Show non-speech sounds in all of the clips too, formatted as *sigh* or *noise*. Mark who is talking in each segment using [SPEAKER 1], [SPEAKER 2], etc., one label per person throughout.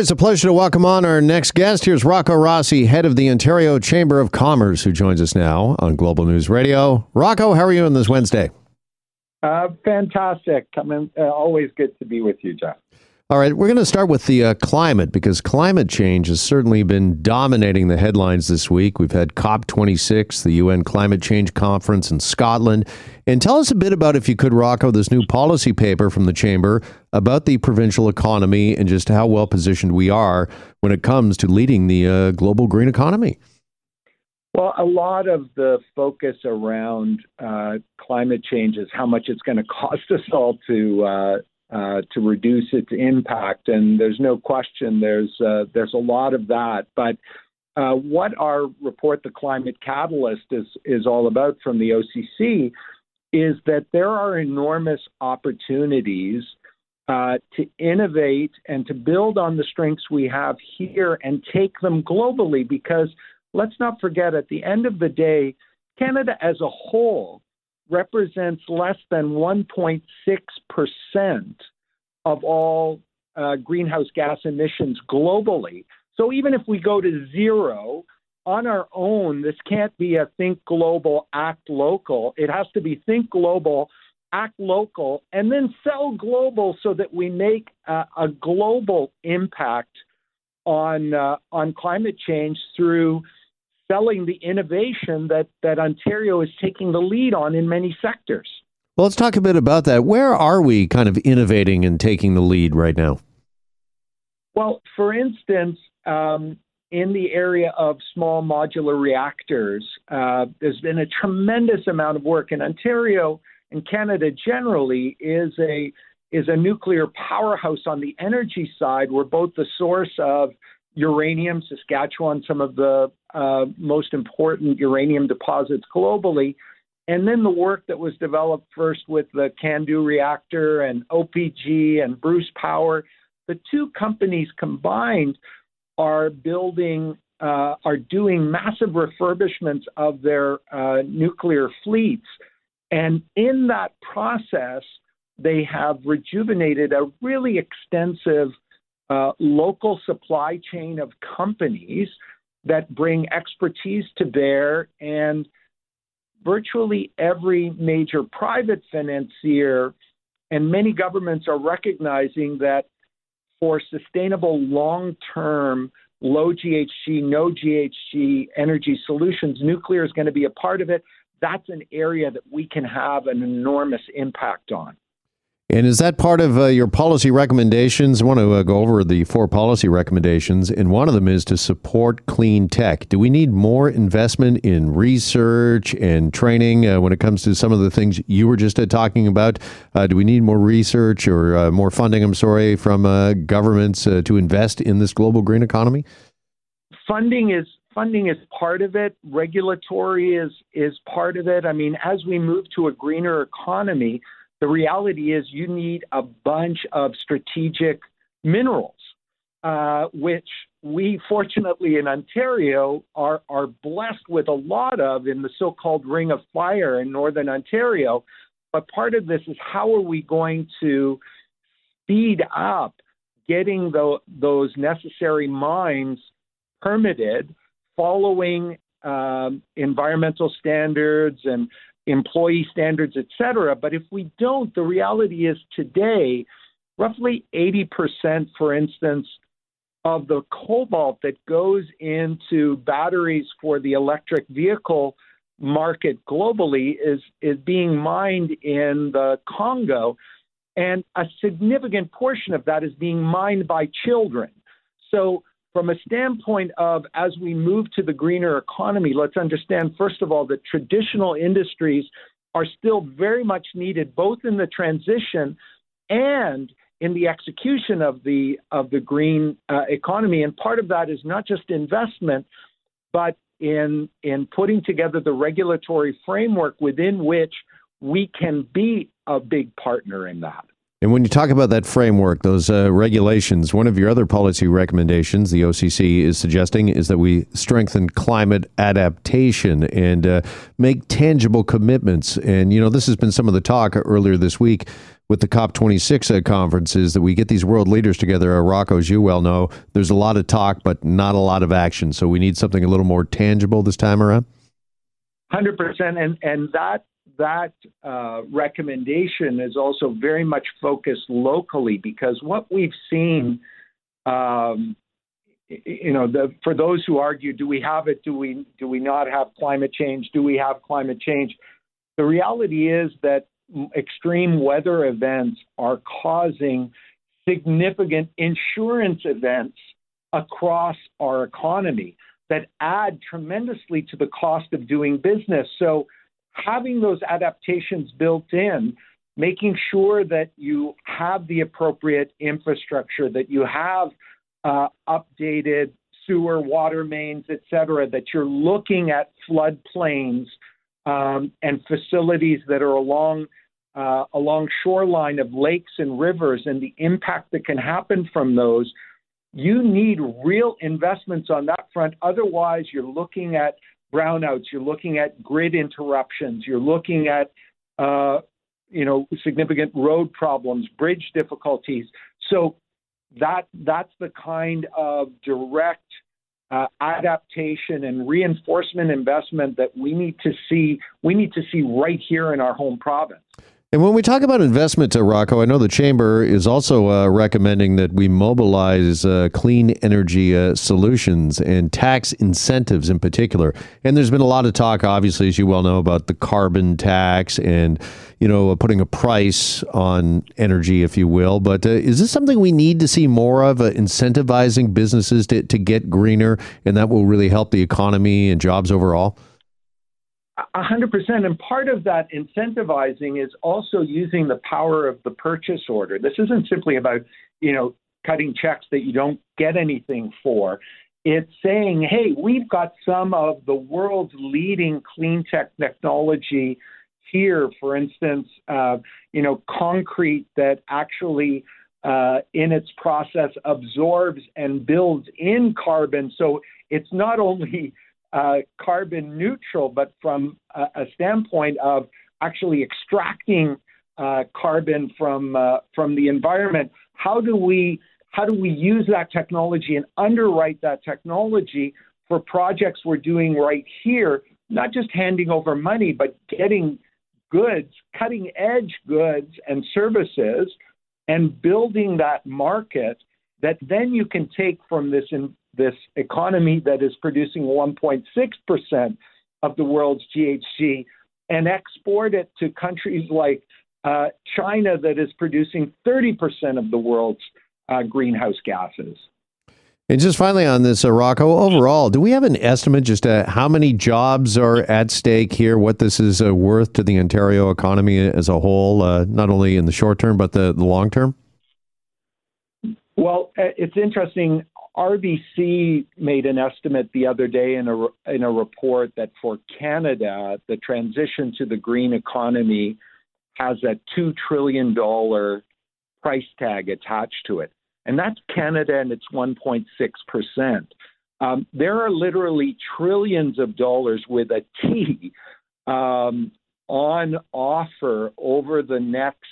[SPEAKER 1] always a pleasure to welcome on our next guest. Here's Rocco Rossi, head of the Ontario Chamber of Commerce, who joins us now on Global News Radio. Rocco, how are you on this Wednesday?
[SPEAKER 2] Uh, fantastic. Coming, uh, always good to be with you, Jeff.
[SPEAKER 1] All right, we're going to start with the uh, climate because climate change has certainly been dominating the headlines this week. We've had COP26, the UN Climate Change Conference in Scotland. And tell us a bit about, if you could, Rocco, this new policy paper from the Chamber about the provincial economy and just how well positioned we are when it comes to leading the uh, global green economy.
[SPEAKER 2] Well, a lot of the focus around uh, climate change is how much it's going *laughs* to cost us all to uh, uh, to reduce its impact, and there's no question there's uh, there's a lot of that. But uh, what our report, the Climate Catalyst, is is all about from the OCC is that there are enormous opportunities uh, to innovate and to build on the strengths we have here and take them globally because let's not forget at the end of the day, Canada as a whole represents less than 1.6% of all uh, greenhouse gas emissions globally. So even if we go to zero on our own, this can't be a think global, act local. It has to be think global, act local, and then sell global so that we make a, a global impact on uh, on climate change through selling the innovation that, that Ontario is taking the lead on in many sectors.
[SPEAKER 1] Well, let's talk a bit about that. Where are we kind of innovating and taking the lead right now?
[SPEAKER 2] Well, for instance, um, in the area of small modular reactors, uh, there's been a tremendous amount of work in Ontario and Canada generally is a is a nuclear powerhouse on the energy side. We're both the source of uranium, Saskatchewan, some of the uh, most important uranium deposits globally. And then the work that was developed first with the CANDU reactor and OPG and Bruce Power, the two companies combined are building, uh, are doing massive refurbishments of their uh, nuclear fleets. And in that process, they have rejuvenated a really extensive uh, local supply chain of companies that bring expertise to bear and virtually every major private financier and many governments are recognizing that for sustainable long term low GHG, no GHG energy solutions, nuclear is going to be a part of it. That's an area that we can have an enormous impact on.
[SPEAKER 1] And is that part of uh, your policy recommendations? I want to uh, go over the four policy recommendations, and one of them is to support clean tech. Do we need more investment in research and training uh, when it comes to some of the things you were just uh, talking about? Uh, do we need more research or uh, more funding, I'm sorry, from governments to invest in this global green economy?
[SPEAKER 2] Funding is funding is part of it. Regulatory is is part of it. I mean, as we move to a greener economy, the reality is you need a bunch of strategic minerals, uh, which we fortunately in Ontario are, are blessed with a lot of in the so called Ring of Fire in Northern Ontario. But part of this is how are we going to speed up getting the, those necessary mines permitted following um, environmental standards and employee standards, et cetera. But if we don't, the reality is today, roughly 80%, for instance, of the cobalt that goes into batteries for the electric vehicle market globally is, is being mined in the Congo. And a significant portion of that is being mined by children. So from a standpoint of as we move to the greener economy, let's understand, first of all, that traditional industries are still very much needed, both in the transition and in the execution of the of the green uh, economy. And part of that is not just investment, but in in putting together the regulatory framework within which we can be a big partner in that.
[SPEAKER 1] And when you talk about that framework, those uh, regulations, one of your other policy recommendations, the OCC is suggesting, is that we strengthen climate adaptation and uh, make tangible commitments. And, you know, this has been some of the talk earlier this week with the COP26 uh, conferences that we get these world leaders together. Uh, Rocco, as you well know, there's a lot of talk, but not a lot of action. So we need something a little more tangible this time around.
[SPEAKER 2] Hundred percent, and and that that uh, recommendation is also very much focused locally because what we've seen, um, you know, the, for those who argue, do we have it? Do we do we not have climate change? Do we have climate change? The reality is that extreme weather events are causing significant insurance events across our economy that add tremendously to the cost of doing business. So having those adaptations built in, making sure that you have the appropriate infrastructure, that you have uh, updated sewer, water mains, et cetera, that you're looking at floodplains um, and facilities that are along uh, along shoreline of lakes and rivers and the impact that can happen from those. You need real investments on that front. Otherwise, you're looking at brownouts, you're looking at grid interruptions, you're looking at uh, you know significant road problems, bridge difficulties. So that that's the kind of direct uh, adaptation and reinforcement investment that we need to see. We need to see right here in our home province.
[SPEAKER 1] And when we talk about investment, uh, Rocco, I know the chamber is also uh, recommending that we mobilize uh, clean energy uh, solutions and tax incentives in particular. And there's been a lot of talk, obviously, as you well know, about the carbon tax and you know putting a price on energy, if you will. But uh, is this something we need to see more of, uh, incentivizing businesses to, to get greener, and that will really help the economy and jobs overall?
[SPEAKER 2] Hundred percent, and part of that incentivizing is also using the power of the purchase order. This isn't simply about you know cutting checks that you don't get anything for. It's saying, hey, we've got some of the world's leading clean tech technology here. For instance, uh, you know, concrete that actually uh, in its process absorbs and builds in carbon. So it's not only uh, carbon neutral, but from a, a, standpoint of actually extracting uh, carbon from uh, from the environment, how do we how do we use that technology and underwrite that technology for projects we're doing right here? Not just handing over money, but getting goods, cutting edge goods and services, and building that market that then you can take from this in, this economy that is producing 1.6% of the world's GHG and export it to countries like uh, China that is producing 30% of the world's uh, greenhouse gases.
[SPEAKER 1] And just finally on this, uh, Rocco, overall, do we have an estimate just how many jobs are at stake here, what this is uh, worth to the Ontario economy as a whole, uh, not only in the short term, but the, the long term?
[SPEAKER 2] Well, uh, it's interesting. RBC made an estimate the other day in a in a report that for Canada, the transition to the green economy has a two trillion dollar price tag attached to it, and that's Canada, and it's 1.6 percent. Um, there are literally trillions of dollars with a T um, on offer over the next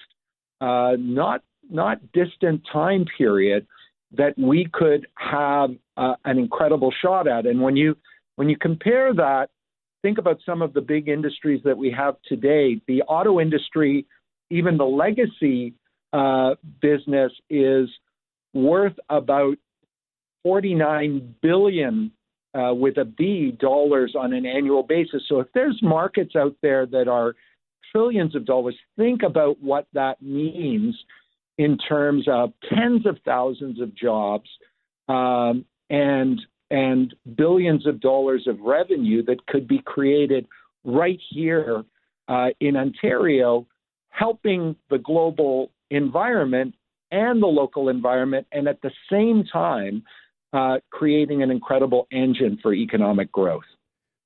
[SPEAKER 2] uh, not not distant time period that we could have uh, an incredible shot at. And when you when you compare that, think about some of the big industries that we have today. The auto industry, even the legacy uh, business, is worth about 49 billion uh, with a B dollars on an annual basis. So if there's markets out there that are trillions of dollars, think about what that means in terms of tens of thousands of jobs um, and and billions of dollars of revenue that could be created right here uh, in Ontario, helping the global environment and the local environment, and at the same time uh, creating an incredible engine for economic growth.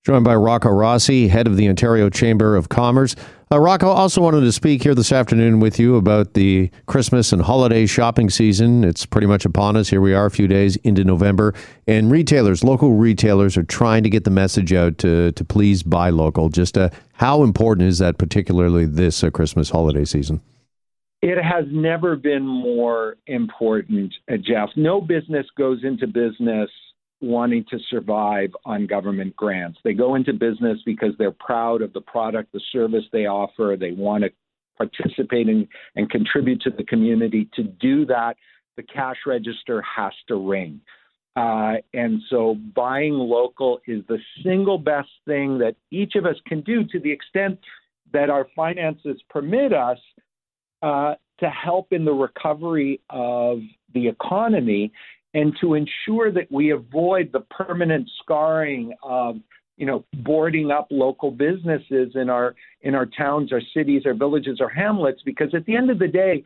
[SPEAKER 1] Joined by Rocco Rossi, head of the Ontario Chamber of Commerce. Uh, Rocco also wanted to speak here this afternoon with you about the Christmas and holiday shopping season. It's pretty much upon us. Here we are, a few days into November, and retailers, local retailers, are trying to get the message out to to please buy local. Just uh, how important is that, particularly this uh, Christmas holiday season?
[SPEAKER 2] It has never been more important, uh, Jeff. No business goes into business wanting to survive on government grants. They go into business because they're proud of the product, the service they offer. They want to participate in, and contribute to the community. To do that, the cash register has to ring. Uh, and so buying local is the single best thing that each of us can do to the extent that our finances permit us uh, to help in the recovery of the economy and to ensure that we avoid the permanent scarring of you know boarding up local businesses in our in our towns our cities our villages our hamlets because at the end of the day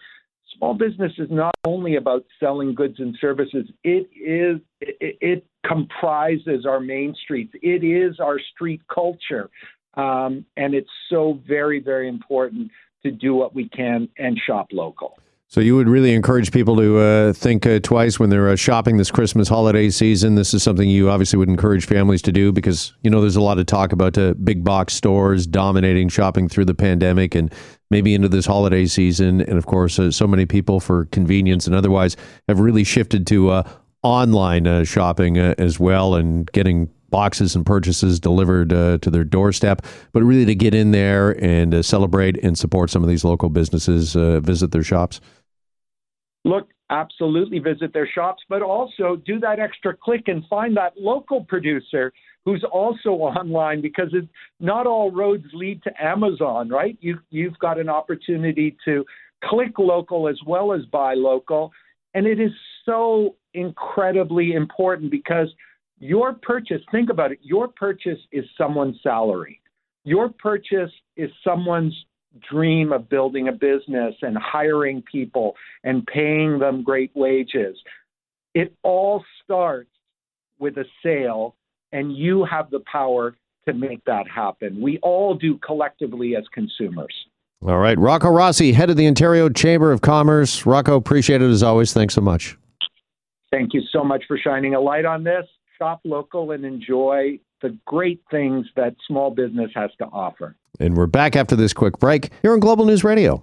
[SPEAKER 2] small business is not only about selling goods and services. It is it, it comprises our main streets. It is our street culture. Um, and it's so very very important to do what we can and shop local
[SPEAKER 1] so you would really encourage people to uh, think uh, twice when they're uh, shopping this Christmas holiday season. This is something you obviously would encourage families to do because you know there's a lot of talk about uh, big box stores dominating shopping through the pandemic and maybe into this holiday season. And of course, uh, so many people for convenience and otherwise have really shifted to uh, online shopping as well and getting boxes and purchases delivered uh, to their doorstep, but really to get in there and uh, celebrate and support some of these local businesses, uh, visit their shops?
[SPEAKER 2] Look, absolutely visit their shops, but also do that extra click and find that local producer who's also *laughs* online because not all roads lead to Amazon, right? You you've got an opportunity to click local as well as buy local, and it is so incredibly important because your purchase, think about it, your purchase is someone's salary. Your purchase is someone's dream of building a business and hiring people and paying them great wages. It all starts with a sale, and you have the power to make that happen. We all do collectively as consumers.
[SPEAKER 1] All right. Rocco Rossi, head of the Ontario Chamber of Commerce. Rocco, appreciate it as always. Thanks so much.
[SPEAKER 2] Thank you so much for shining a light on this shop local and enjoy the great things that small business has to offer.
[SPEAKER 1] And we're back after this quick break here on Global News Radio.